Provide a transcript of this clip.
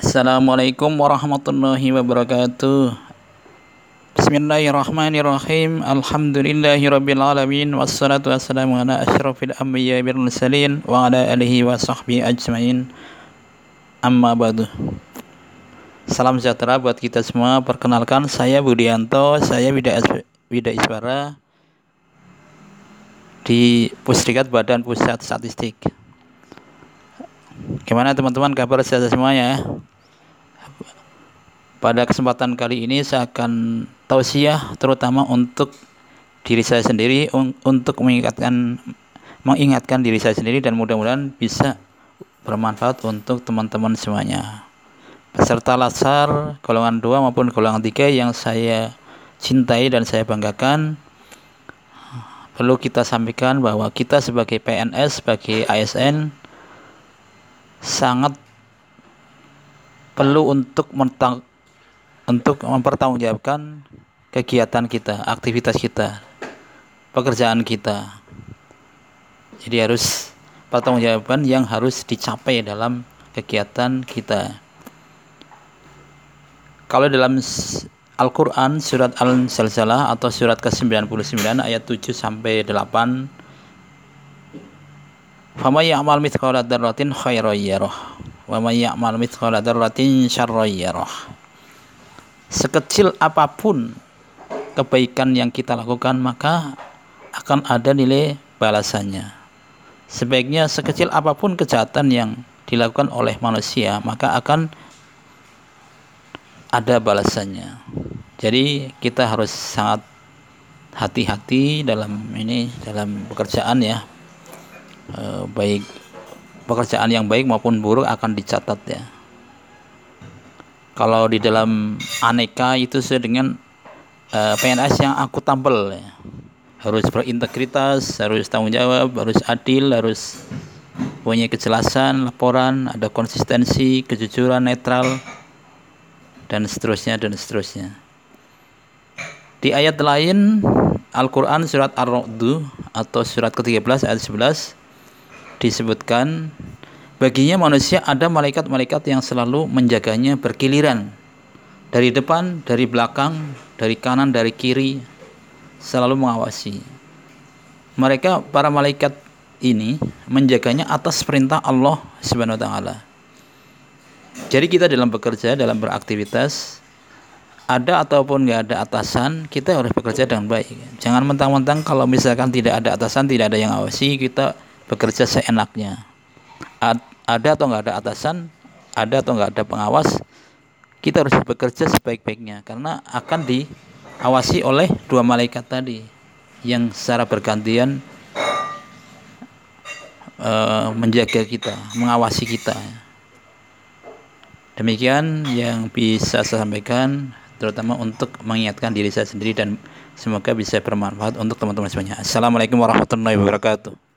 Assalamualaikum warahmatullahi wabarakatuh. Bismillahirrahmanirrahim. Alhamdulillahirabbil alamin. Wassalatu wassalamu ala asyrafil anbiya wal mursalin wa ala alihi wa sahbihi ajmain. Amma ba'du. Salam sejahtera buat kita semua. Perkenalkan saya Budianto Saya Wida, Wida Iswara Di Pusdikat Badan Pusat Statistik Gimana teman-teman kabar sehat semuanya Pada kesempatan kali ini saya akan tausiah terutama untuk diri saya sendiri untuk mengingatkan mengingatkan diri saya sendiri dan mudah-mudahan bisa bermanfaat untuk teman-teman semuanya. Peserta lasar golongan 2 maupun golongan 3 yang saya cintai dan saya banggakan perlu kita sampaikan bahwa kita sebagai PNS, sebagai ASN sangat perlu untuk untuk mempertanggungjawabkan kegiatan kita, aktivitas kita, pekerjaan kita. Jadi harus pertanggungjawaban yang harus dicapai dalam kegiatan kita. Kalau dalam Al-Quran surat Al-Zalzalah atau surat ke-99 ayat 7 sampai 8 Ya'mal mithqala dzarratin khairan yarah wa ya'mal mithqala. Sekecil apa pun kebaikan yang kita lakukan maka akan ada nilai balasannya. Sebaiknya sekecil apa pun kejahatan yang dilakukan oleh manusia maka akan ada balasannya. Jadi kita harus sangat hati-hati dalam ini dalam pekerjaan ya Eh, baik pekerjaan yang baik maupun buruk akan dicatat ya. Kalau di dalam aneka itu sesuai dengan uh, eh, PNS yang aku tampil ya. Harus berintegritas, harus tanggung jawab, harus adil, harus punya kejelasan, laporan, ada konsistensi, kejujuran, netral, dan seterusnya dan seterusnya. Di ayat lain Al-Quran surat Ar-Ra'du atau surat ke-13 ayat 11 disebutkan baginya manusia ada malaikat-malaikat yang selalu menjaganya berkiliran dari depan, dari belakang, dari kanan, dari kiri selalu mengawasi. Mereka para malaikat ini menjaganya atas perintah Allah Subhanahu wa taala. Jadi kita dalam bekerja, dalam beraktivitas ada ataupun nggak ada atasan, kita harus bekerja dengan baik. Jangan mentang-mentang kalau misalkan tidak ada atasan, tidak ada yang awasi, kita bekerja seenaknya. Ada atau nggak ada atasan, ada atau nggak ada pengawas, kita harus bekerja sebaik-baiknya karena akan diawasi oleh dua malaikat tadi yang secara bergantian uh, menjaga kita, mengawasi kita. Demikian yang bisa saya sampaikan terutama untuk mengingatkan diri saya sendiri dan semoga bisa bermanfaat untuk teman-teman semuanya. Assalamualaikum warahmatullahi wabarakatuh.